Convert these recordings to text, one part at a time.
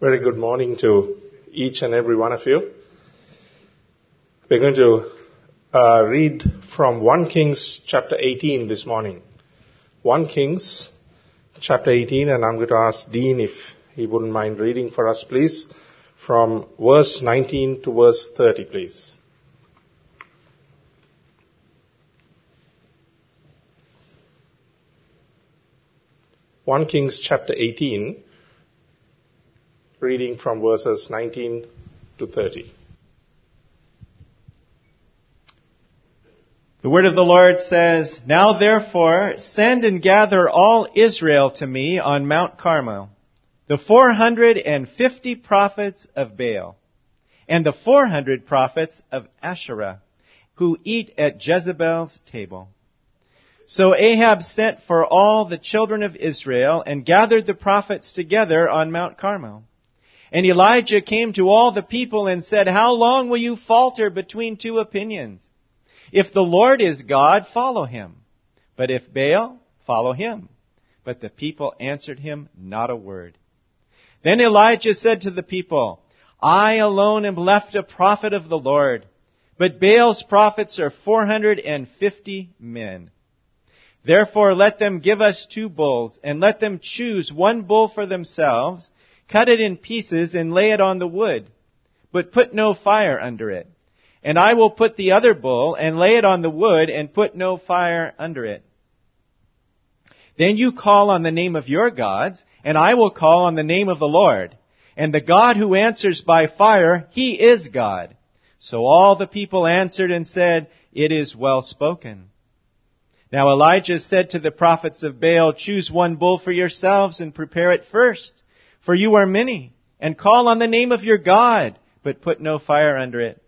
Very good morning to each and every one of you. We're going to uh, read from 1 Kings chapter 18 this morning. 1 Kings chapter 18, and I'm going to ask Dean if he wouldn't mind reading for us, please, from verse 19 to verse 30, please. One Kings chapter 18, reading from verses 19 to 30. The word of the Lord says, Now therefore send and gather all Israel to me on Mount Carmel, the 450 prophets of Baal, and the 400 prophets of Asherah, who eat at Jezebel's table. So Ahab sent for all the children of Israel and gathered the prophets together on Mount Carmel. And Elijah came to all the people and said, How long will you falter between two opinions? If the Lord is God, follow him. But if Baal, follow him. But the people answered him not a word. Then Elijah said to the people, I alone am left a prophet of the Lord, but Baal's prophets are 450 men. Therefore let them give us two bulls, and let them choose one bull for themselves, cut it in pieces, and lay it on the wood, but put no fire under it. And I will put the other bull, and lay it on the wood, and put no fire under it. Then you call on the name of your gods, and I will call on the name of the Lord. And the God who answers by fire, he is God. So all the people answered and said, It is well spoken. Now Elijah said to the prophets of Baal, Choose one bull for yourselves and prepare it first, for you are many, and call on the name of your God, but put no fire under it.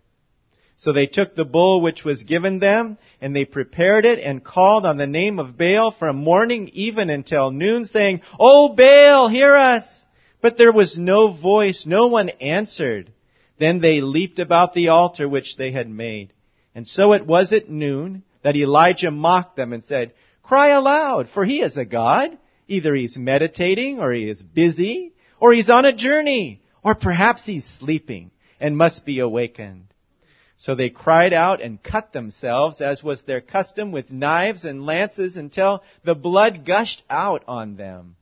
So they took the bull which was given them, and they prepared it and called on the name of Baal from morning even until noon, saying, O Baal, hear us! But there was no voice, no one answered. Then they leaped about the altar which they had made. And so it was at noon that Elijah mocked them and said, Cry aloud, for he is a God. Either he's meditating, or he is busy, or he's on a journey, or perhaps he's sleeping and must be awakened. So they cried out and cut themselves, as was their custom, with knives and lances until the blood gushed out on them.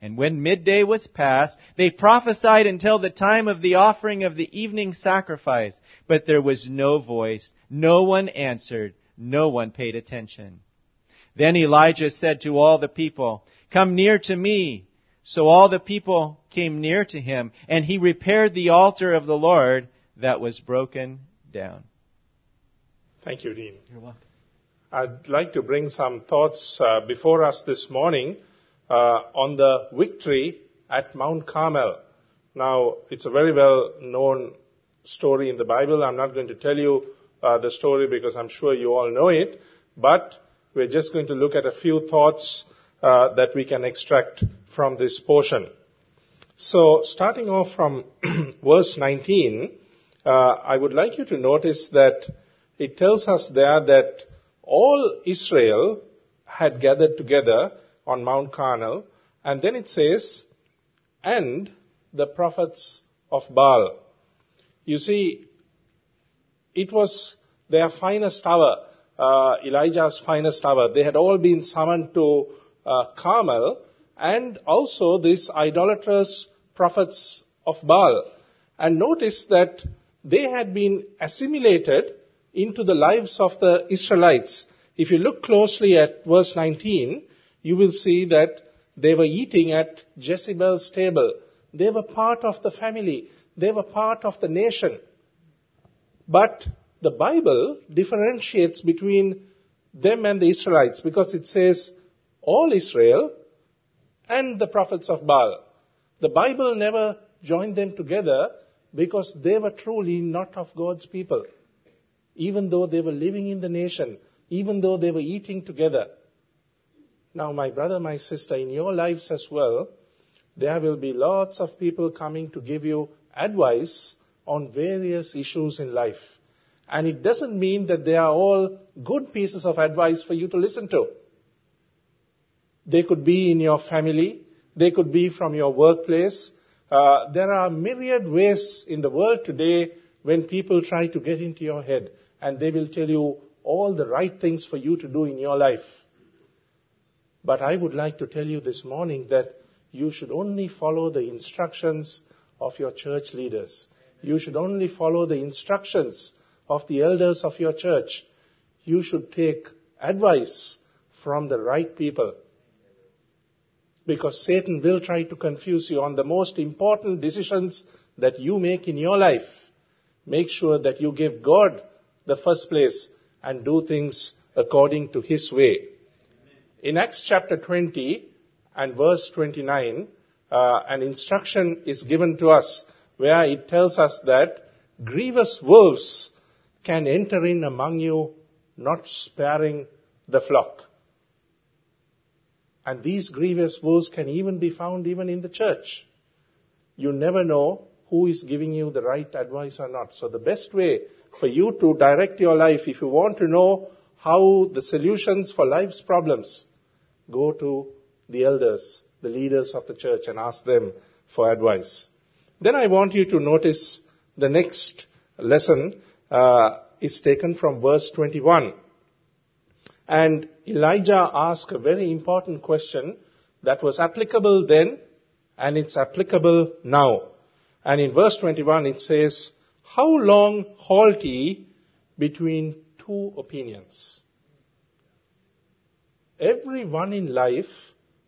And when midday was past, they prophesied until the time of the offering of the evening sacrifice. But there was no voice. No one answered. No one paid attention. Then Elijah said to all the people, Come near to me. So all the people came near to him, and he repaired the altar of the Lord that was broken down. Thank you, Dean. You're welcome. I'd like to bring some thoughts uh, before us this morning uh, on the victory at Mount Carmel. Now, it's a very well known story in the Bible. I'm not going to tell you uh, the story because I'm sure you all know it, but we're just going to look at a few thoughts uh, that we can extract from this portion. So, starting off from verse 19, uh, I would like you to notice that it tells us there that all Israel had gathered together on Mount Carmel, and then it says, and the prophets of Baal. You see, it was their finest hour, uh, Elijah's finest hour. They had all been summoned to uh, Carmel, and also these idolatrous prophets of Baal. And notice that they had been assimilated into the lives of the Israelites. If you look closely at verse 19, you will see that they were eating at Jezebel's table. They were part of the family. They were part of the nation. But the Bible differentiates between them and the Israelites because it says all Israel and the prophets of Baal. The Bible never joined them together because they were truly not of God's people. Even though they were living in the nation, even though they were eating together. Now, my brother, my sister, in your lives as well, there will be lots of people coming to give you advice on various issues in life. And it doesn't mean that they are all good pieces of advice for you to listen to. They could be in your family. They could be from your workplace. Uh, there are myriad ways in the world today when people try to get into your head and they will tell you all the right things for you to do in your life. But I would like to tell you this morning that you should only follow the instructions of your church leaders. You should only follow the instructions of the elders of your church. You should take advice from the right people. Because Satan will try to confuse you on the most important decisions that you make in your life. Make sure that you give God the first place and do things according to His way. In Acts chapter 20 and verse 29, uh, an instruction is given to us where it tells us that grievous wolves can enter in among you, not sparing the flock. And these grievous wolves can even be found even in the church. You never know who is giving you the right advice or not. So the best way for you to direct your life, if you want to know how the solutions for life's problems, go to the elders, the leaders of the church and ask them for advice. Then I want you to notice the next lesson uh, is taken from verse 21. And Elijah asked a very important question that was applicable then and it's applicable now. And in verse 21 it says, How long halt ye between two opinions? Everyone in life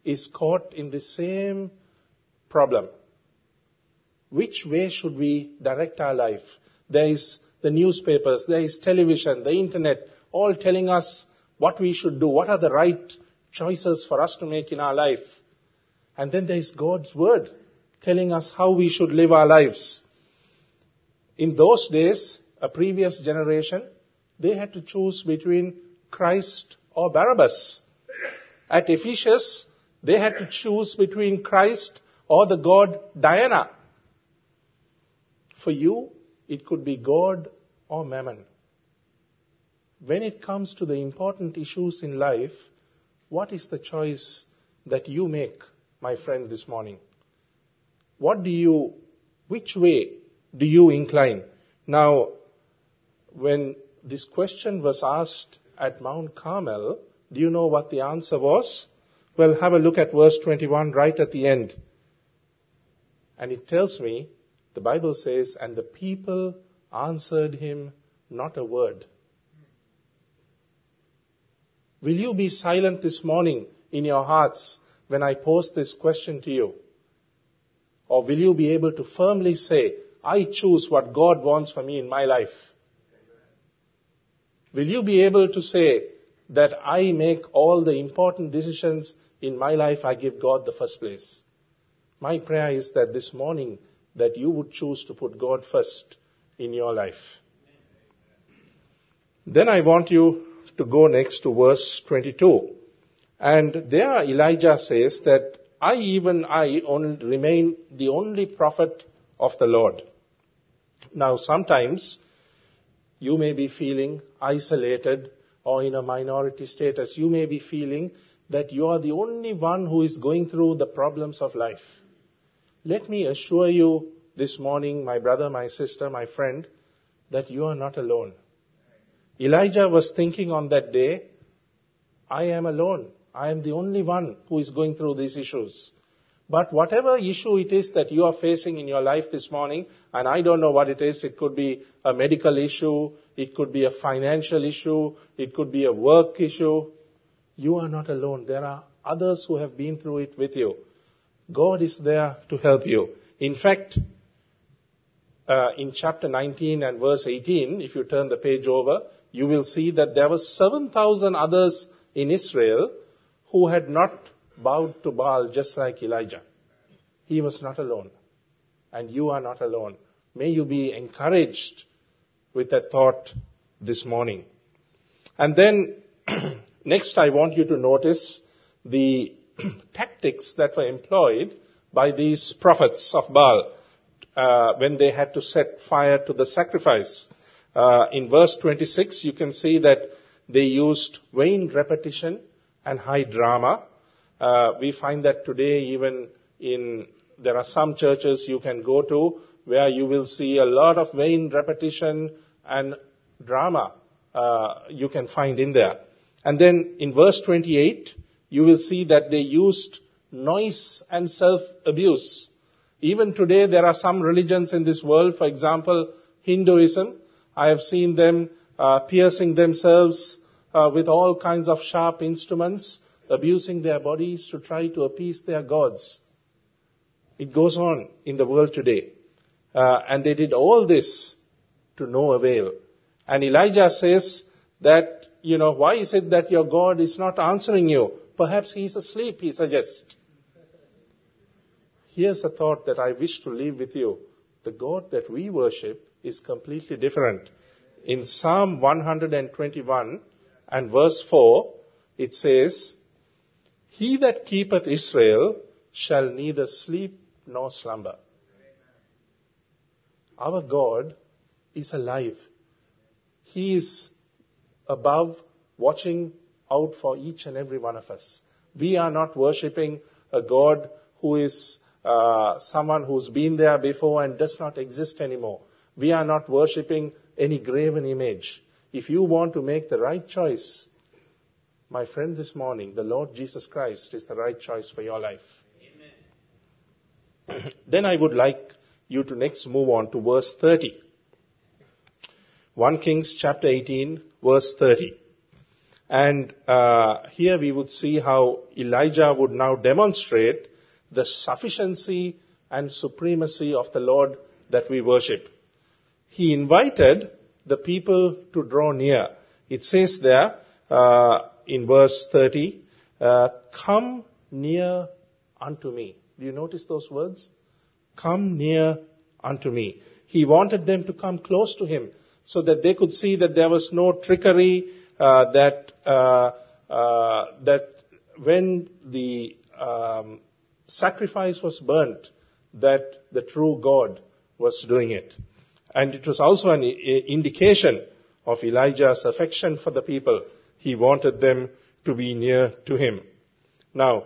is caught in the same problem. Which way should we direct our life? There is the newspapers, there is television, the internet, all telling us what we should do, what are the right choices for us to make in our life. And then there is God's Word telling us how we should live our lives. In those days, a previous generation, they had to choose between Christ or Barabbas. At Ephesus, they had to choose between Christ or the god Diana. For you, it could be God or Mammon. When it comes to the important issues in life, what is the choice that you make, my friend, this morning? What do you, which way do you incline? Now, when this question was asked at Mount Carmel, do you know what the answer was? Well, have a look at verse 21 right at the end. And it tells me, the Bible says, and the people answered him not a word. Will you be silent this morning in your hearts when I pose this question to you? Or will you be able to firmly say, I choose what God wants for me in my life? Will you be able to say that I make all the important decisions in my life, I give God the first place? My prayer is that this morning that you would choose to put God first in your life. Then I want you to go next to verse 22. And there Elijah says that I, even I, only remain the only prophet of the Lord. Now sometimes you may be feeling isolated or in a minority status. You may be feeling that you are the only one who is going through the problems of life. Let me assure you this morning, my brother, my sister, my friend, that you are not alone. Elijah was thinking on that day, I am alone. I am the only one who is going through these issues. But whatever issue it is that you are facing in your life this morning, and I don't know what it is, it could be a medical issue, it could be a financial issue, it could be a work issue, you are not alone. There are others who have been through it with you. God is there to help you. In fact, uh, in chapter 19 and verse 18, if you turn the page over, you will see that there were 7,000 others in Israel who had not bowed to Baal just like Elijah. He was not alone. And you are not alone. May you be encouraged with that thought this morning. And then, next I want you to notice the tactics that were employed by these prophets of Baal uh, when they had to set fire to the sacrifice. Uh, in verse 26, you can see that they used vain repetition and high drama. Uh, we find that today even in there are some churches you can go to where you will see a lot of vain repetition and drama uh, you can find in there. And then in verse 28, you will see that they used noise and self-abuse. Even today, there are some religions in this world, for example, Hinduism. I have seen them uh, piercing themselves uh, with all kinds of sharp instruments, abusing their bodies to try to appease their gods. It goes on in the world today. Uh, and they did all this to no avail. And Elijah says that, you know, why is it that your God is not answering you? Perhaps he's asleep, he suggests. Here's a thought that I wish to leave with you. The God that we worship is completely different. In Psalm 121 and verse 4, it says, He that keepeth Israel shall neither sleep nor slumber. Our God is alive. He is above watching out for each and every one of us. We are not worshipping a God who is uh, someone who's been there before and does not exist anymore. We are not worshipping any graven image. If you want to make the right choice, my friend, this morning, the Lord Jesus Christ is the right choice for your life. Amen. then I would like you to next move on to verse 30. 1 Kings chapter 18, verse 30. And uh, here we would see how Elijah would now demonstrate the sufficiency and supremacy of the Lord that we worship. He invited the people to draw near. It says there uh, in verse 30, uh, "Come near unto me." Do you notice those words? Come near unto me. He wanted them to come close to him so that they could see that there was no trickery, uh, that, uh, uh, that when the um, sacrifice was burnt, that the true God was doing it. And it was also an indication of Elijah's affection for the people. He wanted them to be near to him. Now,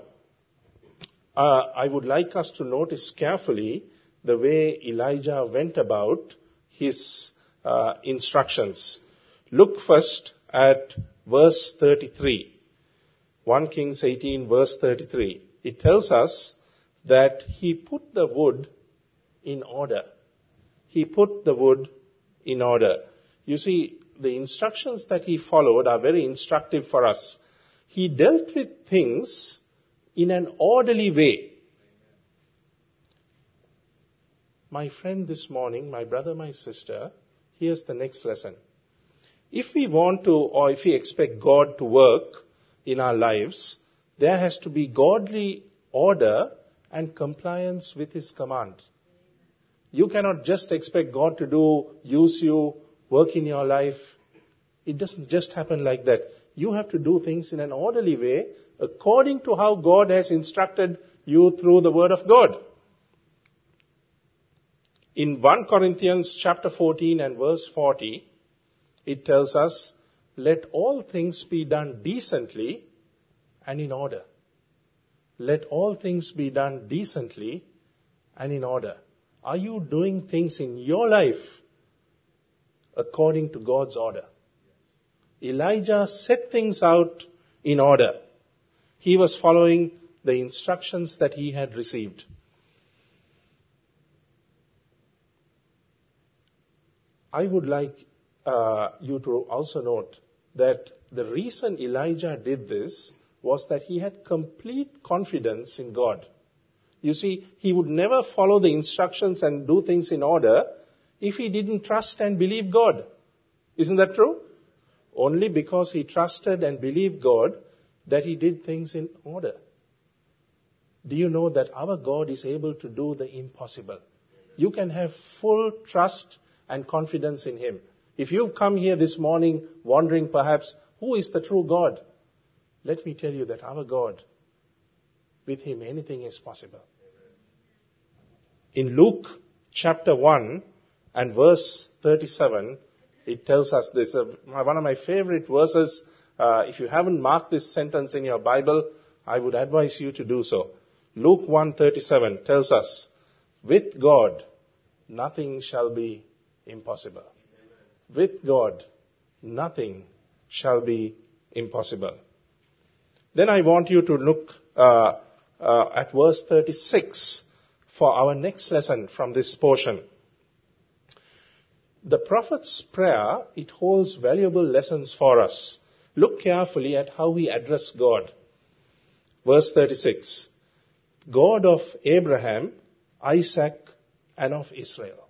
uh, I would like us to notice carefully the way Elijah went about his uh, instructions. Look first at verse 33. 1 Kings 18 verse 33. It tells us that he put the wood in order. He put the wood in order. You see, the instructions that he followed are very instructive for us. He dealt with things in an orderly way. My friend this morning, my brother, my sister, here's the next lesson. If we want to, or if we expect God to work in our lives, there has to be godly order and compliance with His command. You cannot just expect God to do, use you, work in your life. It doesn't just happen like that. You have to do things in an orderly way according to how God has instructed you through the Word of God. In 1 Corinthians chapter 14 and verse 40, it tells us, let all things be done decently and in order. Let all things be done decently and in order. Are you doing things in your life according to God's order? Elijah set things out in order. He was following the instructions that he had received. I would like uh, you to also note that the reason Elijah did this was that he had complete confidence in God. You see, he would never follow the instructions and do things in order if he didn't trust and believe God. Isn't that true? Only because he trusted and believed God that he did things in order. Do you know that our God is able to do the impossible? You can have full trust and confidence in him. If you've come here this morning wondering perhaps who is the true God, let me tell you that our God, with him anything is possible. In Luke chapter 1 and verse 37, it tells us this. Uh, one of my favorite verses. Uh, if you haven't marked this sentence in your Bible, I would advise you to do so. Luke 1:37 tells us, with God nothing shall be impossible. With God nothing shall be impossible. Then I want you to look uh, uh, at verse 36 for our next lesson from this portion. The prophet's prayer, it holds valuable lessons for us. Look carefully at how we address God. Verse 36. God of Abraham, Isaac, and of Israel.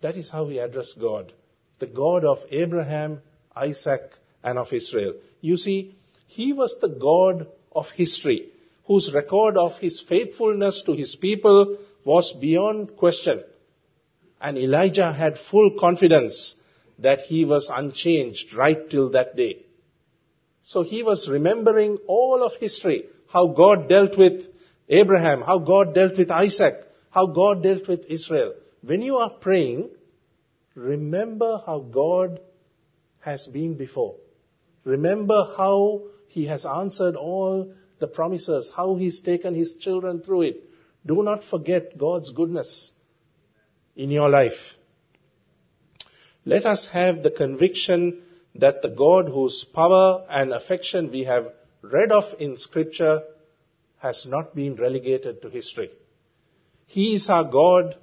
That is how we address God. The God of Abraham, Isaac, and of Israel. You see, He was the God of history, whose record of His faithfulness to His people was beyond question. And Elijah had full confidence that he was unchanged right till that day. So he was remembering all of history, how God dealt with Abraham, how God dealt with Isaac, how God dealt with Israel. When you are praying, remember how God has been before. Remember how he has answered all the promises, how he's taken his children through it. Do not forget God's goodness in your life. Let us have the conviction that the God whose power and affection we have read of in scripture has not been relegated to history. He is our God.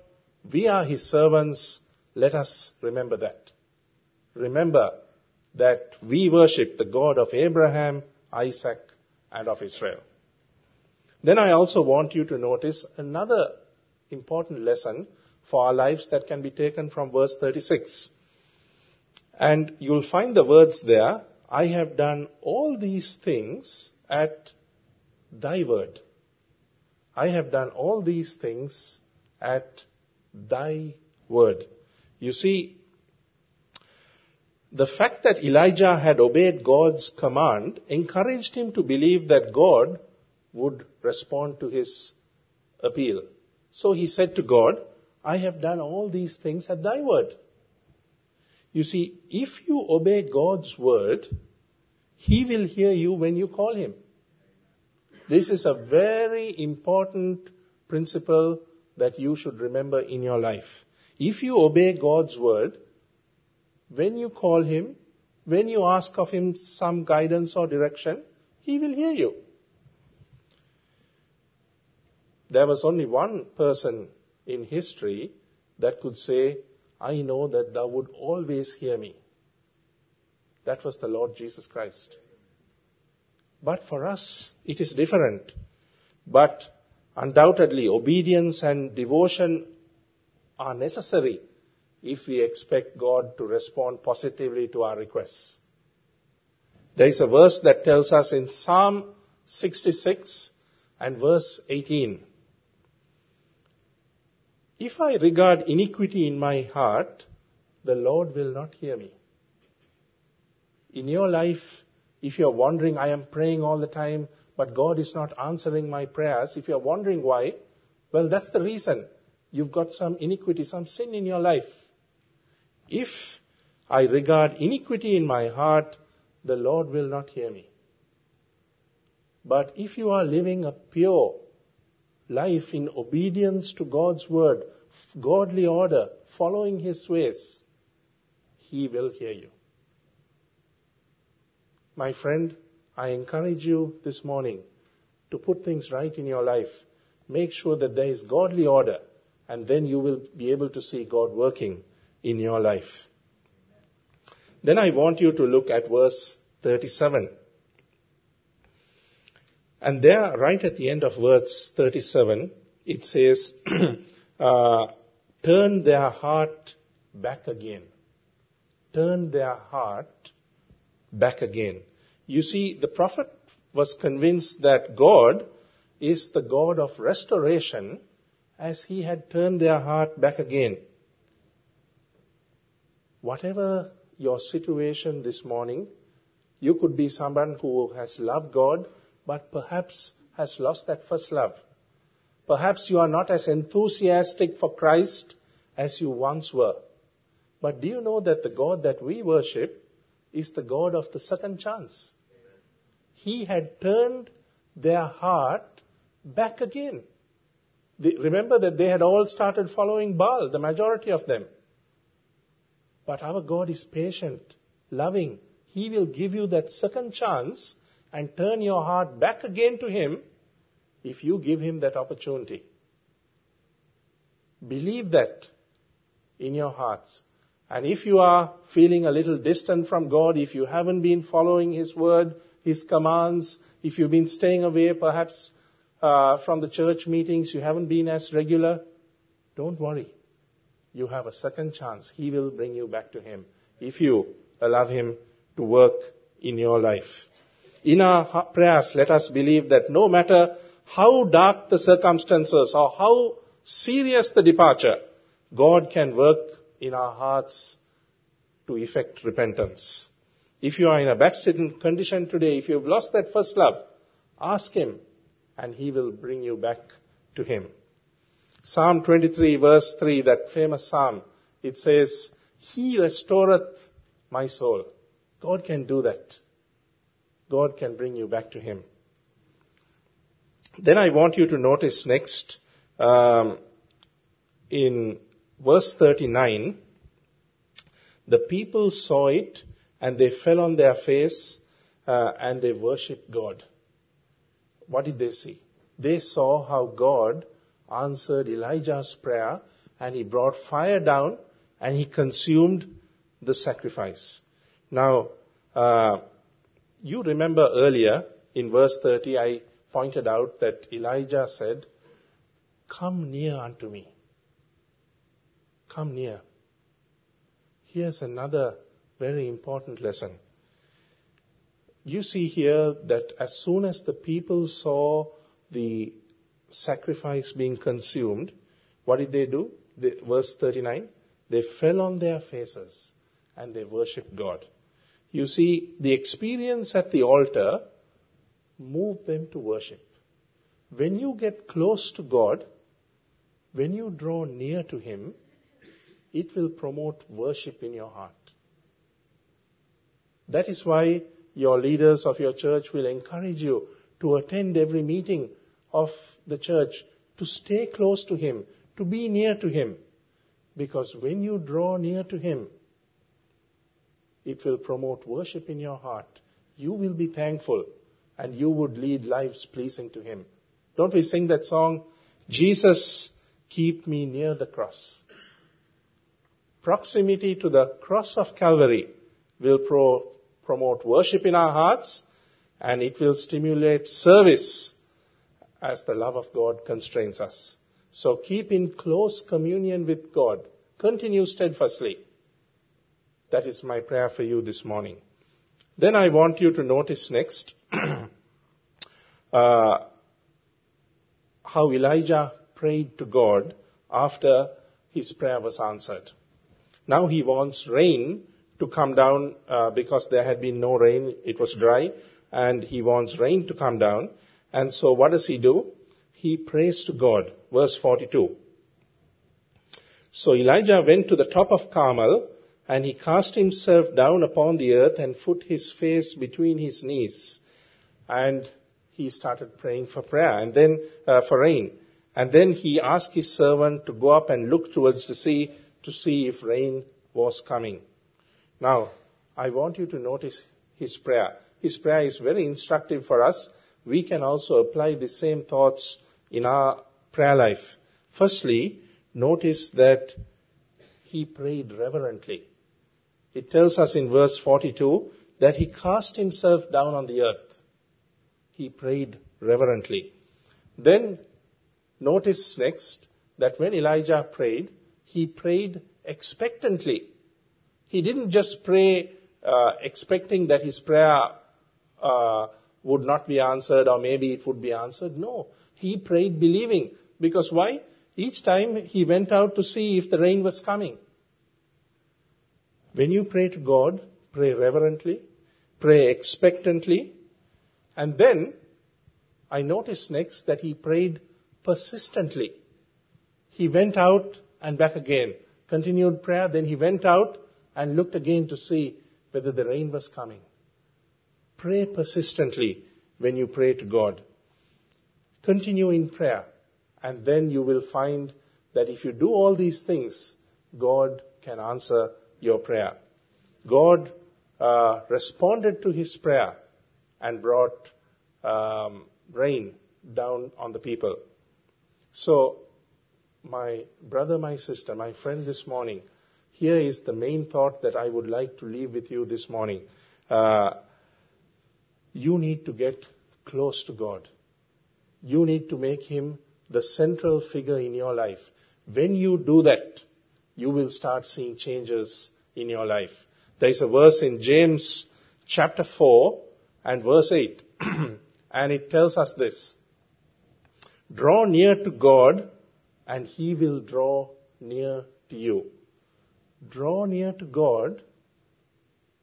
We are his servants. Let us remember that. Remember that we worship the God of Abraham, Isaac, and of Israel. Then I also want you to notice another important lesson for our lives that can be taken from verse 36. And you'll find the words there, I have done all these things at thy word. I have done all these things at thy word. You see, the fact that Elijah had obeyed God's command encouraged him to believe that God would respond to his appeal. So he said to God, I have done all these things at thy word. You see, if you obey God's word, he will hear you when you call him. This is a very important principle that you should remember in your life. If you obey God's word, when you call him, when you ask of him some guidance or direction, he will hear you. There was only one person in history that could say, I know that thou would always hear me. That was the Lord Jesus Christ. But for us, it is different. But undoubtedly, obedience and devotion are necessary if we expect God to respond positively to our requests. There is a verse that tells us in Psalm 66 and verse 18 if I regard iniquity in my heart, the Lord will not hear me. In your life, if you're wondering, I am praying all the time, but God is not answering my prayers, if you're wondering why, well, that's the reason. You've got some iniquity, some sin in your life. If I regard iniquity in my heart, the Lord will not hear me. But if you are living a pure, life in obedience to God's word, godly order, following His ways, He will hear you. My friend, I encourage you this morning to put things right in your life. Make sure that there is godly order, and then you will be able to see God working in your life. Then I want you to look at verse 37. And there, right at the end of verse 37, it says, uh, Turn their heart back again. Turn their heart back again. You see, the prophet was convinced that God is the God of restoration as he had turned their heart back again. Whatever your situation this morning, you could be someone who has loved God but perhaps has lost that first love. Perhaps you are not as enthusiastic for Christ as you once were. But do you know that the God that we worship is the God of the second chance? He had turned their heart back again. Remember that they had all started following Baal, the majority of them. But our God is patient, loving. He will give you that second chance and turn your heart back again to Him if you give Him that opportunity. Believe that in your hearts. And if you are feeling a little distant from God, if you haven't been following His word, His commands, if you've been staying away perhaps uh, from the church meetings, you haven't been as regular, don't worry. You have a second chance. He will bring you back to Him if you allow Him to work in your life. In our prayers, let us believe that no matter how dark the circumstances or how serious the departure, God can work in our hearts to effect repentance. If you are in a backslidden condition today, if you've lost that first love, ask Him and He will bring you back to Him. Psalm 23 verse 3, that famous psalm, it says, He restoreth my soul. God can do that. God can bring you back to Him. Then I want you to notice next, um, in verse 39, the people saw it and they fell on their face uh, and they worshiped God. What did they see? They saw how God answered Elijah's prayer and he brought fire down and he consumed the sacrifice. Now, uh, you remember earlier in verse 30, I pointed out that Elijah said, Come near unto me. Come near. Here's another very important lesson. You see here that as soon as the people saw the sacrifice being consumed, what did they do? Verse 39, they fell on their faces and they worshiped God. You see, the experience at the altar moved them to worship. When you get close to God, when you draw near to Him, it will promote worship in your heart. That is why your leaders of your church will encourage you to attend every meeting of the church, to stay close to Him, to be near to Him. Because when you draw near to Him, it will promote worship in your heart. You will be thankful and you would lead lives pleasing to Him. Don't we sing that song? Jesus, keep me near the cross proximity to the cross of Calvary will pro- promote worship in our hearts and it will stimulate service as the love of God constrains us. So keep in close communion with God. Continue steadfastly. That is my prayer for you this morning. Then I want you to notice next uh, how Elijah prayed to God after his prayer was answered. Now he wants rain to come down uh, because there had been no rain, it was dry, and he wants rain to come down. And so what does he do? He prays to God. Verse 42. So Elijah went to the top of Carmel, and he cast himself down upon the earth and put his face between his knees. And he started praying for prayer, and then uh, for rain. And then he asked his servant to go up and look towards the sea to see if rain was coming. Now, I want you to notice his prayer. His prayer is very instructive for us. We can also apply the same thoughts in our prayer life. Firstly, notice that he prayed reverently. It tells us in verse 42 that he cast himself down on the earth. He prayed reverently. Then notice next that when Elijah prayed, he prayed expectantly. He didn't just pray uh, expecting that his prayer uh, would not be answered or maybe it would be answered. No, he prayed believing. Because why? Each time he went out to see if the rain was coming. When you pray to God, pray reverently, pray expectantly, and then I notice next that he prayed persistently. He went out and back again. Continued prayer, then he went out and looked again to see whether the rain was coming. Pray persistently when you pray to God. Continue in prayer. And then you will find that if you do all these things, God can answer your prayer. God uh, responded to his prayer and brought um, rain down on the people. So, my brother, my sister, my friend this morning, here is the main thought that I would like to leave with you this morning. Uh, you need to get close to God. You need to make Him the central figure in your life. When you do that, you will start seeing changes in your life. There is a verse in James chapter 4 and verse 8, and it tells us this. Draw near to God, and He will draw near to you. Draw near to God,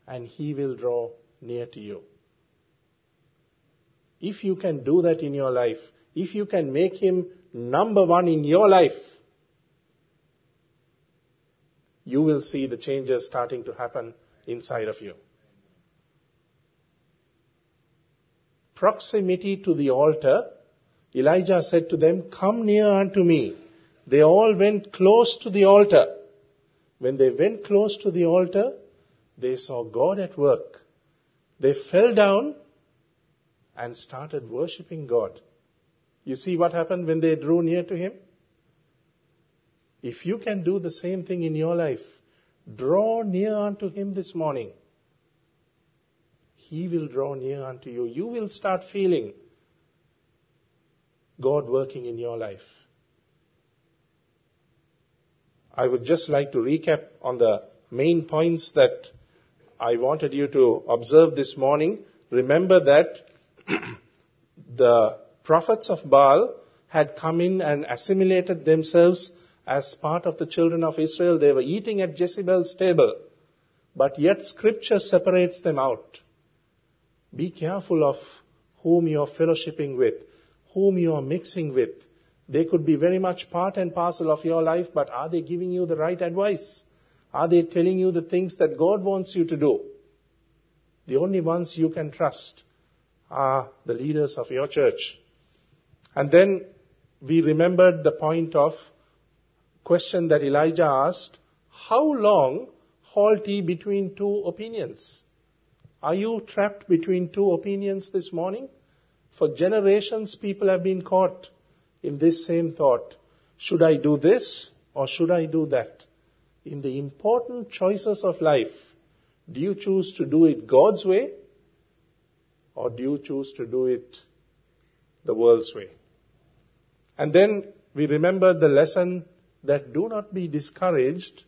and He will draw near to you. If you can do that in your life, if you can make Him number one in your life, you will see the changes starting to happen inside of you. Proximity to the altar, Elijah said to them, Come near unto me. They all went close to the altar. When they went close to the altar, they saw God at work. They fell down and started worshipping God. You see what happened when they drew near to Him? If you can do the same thing in your life, draw near unto Him this morning. He will draw near unto you. You will start feeling God working in your life. I would just like to recap on the main points that I wanted you to observe this morning. Remember that the prophets of Baal had come in and assimilated themselves as part of the children of Israel. They were eating at Jezebel's table. But yet scripture separates them out. Be careful of whom you are fellowshipping with, whom you are mixing with. They could be very much part and parcel of your life, but are they giving you the right advice? Are they telling you the things that God wants you to do? The only ones you can trust are the leaders of your church. And then we remembered the point of question that Elijah asked, how long halt ye between two opinions? Are you trapped between two opinions this morning? For generations people have been caught in this same thought. Should I do this or should I do that? In the important choices of life, do you choose to do it God's way or do you choose to do it the world's way? And then we remember the lesson that do not be discouraged.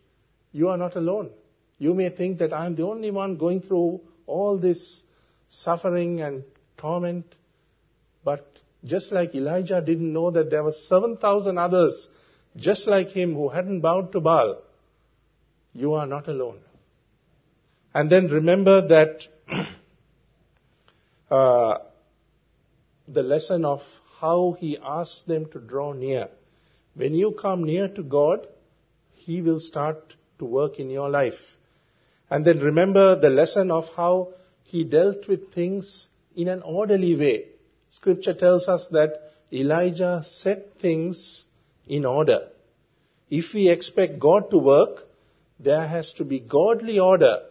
You are not alone. You may think that I am the only one going through all this suffering and torment. But just like Elijah didn't know that there were 7,000 others just like him who hadn't bowed to Baal, you are not alone. And then remember that uh, the lesson of how he asks them to draw near. When you come near to God, he will start to work in your life. And then remember the lesson of how he dealt with things in an orderly way. Scripture tells us that Elijah set things in order. If we expect God to work, there has to be godly order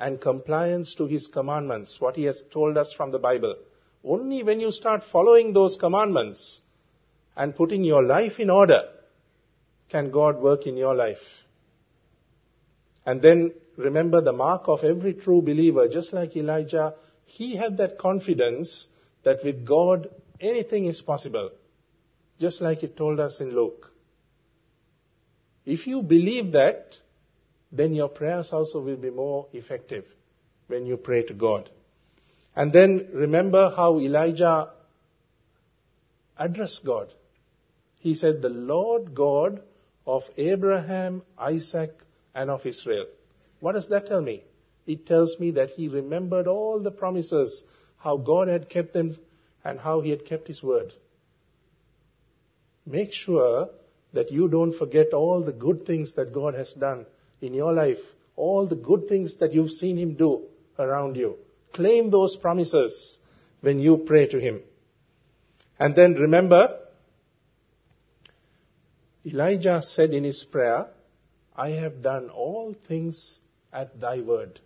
and compliance to His commandments, what He has told us from the Bible. Only when you start following those commandments and putting your life in order can God work in your life. And then remember the mark of every true believer, just like Elijah, he had that confidence that with God anything is possible. Just like it told us in Luke. If you believe that, then your prayers also will be more effective when you pray to God. And then remember how Elijah addressed God. He said, The Lord God of Abraham, Isaac, and of Israel. What does that tell me? It tells me that he remembered all the promises, how God had kept them, and how he had kept his word. Make sure that you don't forget all the good things that God has done in your life, all the good things that you've seen Him do around you. Claim those promises when you pray to Him. And then remember, Elijah said in his prayer, I have done all things at thy word.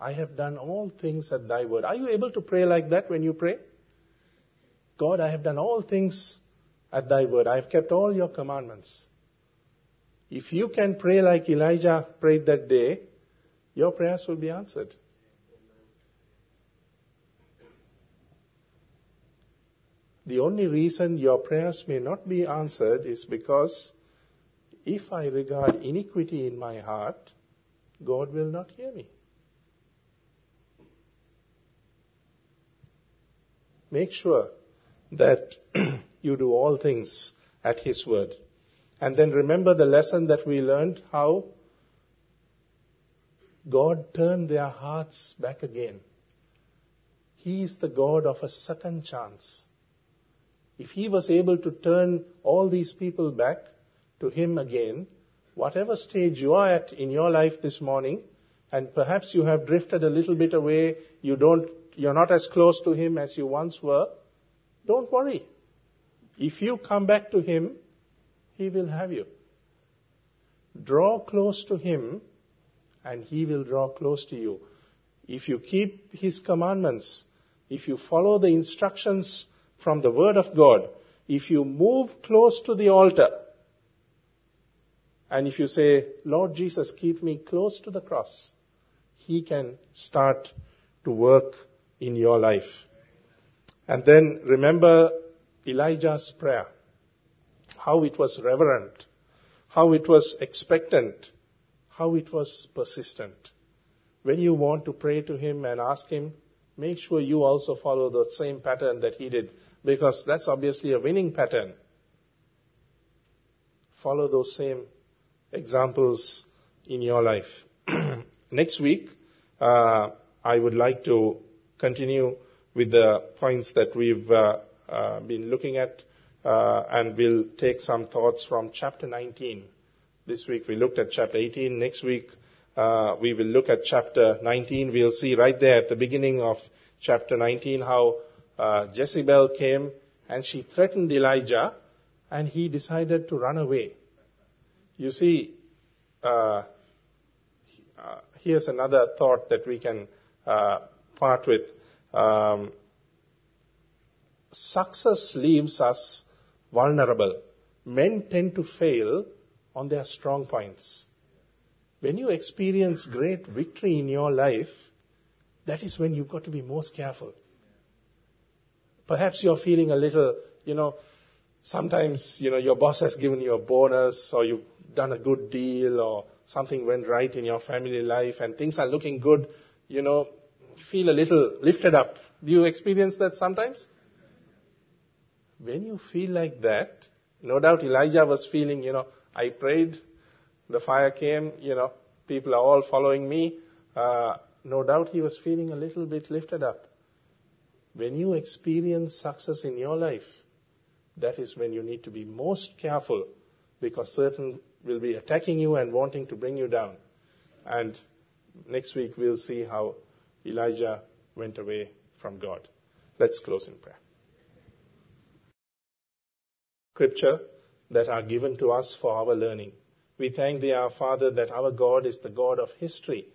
I have done all things at thy word. Are you able to pray like that when you pray? God, I have done all things at thy word. I have kept all your commandments. If you can pray like Elijah prayed that day, your prayers will be answered. The only reason your prayers may not be answered is because if I regard iniquity in my heart, God will not hear me. Make sure that you do all things at His word. And then remember the lesson that we learned how God turned their hearts back again. He is the God of a second chance. If He was able to turn all these people back to Him again, whatever stage you are at in your life this morning, and perhaps you have drifted a little bit away, you don't, you're not as close to Him as you once were, don't worry. If you come back to Him, He will have you. Draw close to Him, and He will draw close to you. If you keep His commandments, if you follow the instructions from the Word of God, if you move close to the altar, and if you say, Lord Jesus, keep me close to the cross, He can start to work in your life. And then remember Elijah's prayer, how it was reverent, how it was expectant, how it was persistent. When you want to pray to Him and ask Him, make sure you also follow the same pattern that He did because that's obviously a winning pattern. Follow those same examples in your life. Next week, uh, I would like to continue with the points that we've uh, uh, been looking at, uh, and we'll take some thoughts from chapter 19. This week we looked at chapter 18. Next week uh, we will look at chapter 19. We'll see right there at the beginning of chapter 19 how uh, Jezebel came and she threatened Elijah and he decided to run away. You see, uh, uh, here's another thought that we can uh, part with. Um, success leaves us vulnerable. Men tend to fail on their strong points. When you experience great victory in your life, that is when you've got to be most careful. Perhaps you're feeling a little, you know, sometimes, you know, your boss has given you a bonus or you've done a good deal or something went right in your family life and things are looking good, you know, feel a little lifted up. Do you experience that sometimes? When you feel like that, no doubt Elijah was feeling, you know, I prayed, the fire came, you know, people are all following me. Uh, no doubt he was feeling a little bit lifted up. When you experience success in your life, that is when you need to be most careful because Satan will be attacking you and wanting to bring you down. And next week we'll see how Elijah went away from God. Let's close in prayer. Scripture that are given to us for our learning. We thank thee, our Father, that our God is the God of history,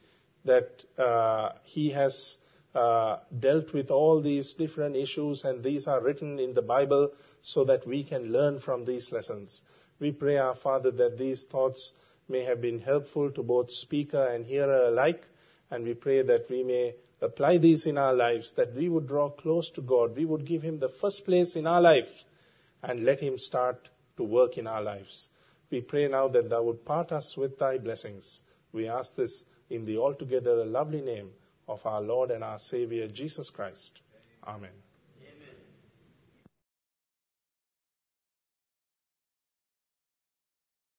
that uh, He has uh, dealt with all these different issues, and these are written in the Bible so that we can learn from these lessons. We pray, our Father, that these thoughts may have been helpful to both speaker and hearer alike, and we pray that we may apply these in our lives, that we would draw close to God, we would give Him the first place in our life, and let Him start to work in our lives. We pray now that Thou would part us with Thy blessings. We ask this in the altogether lovely name of our Lord and our Savior Jesus Christ. Amen.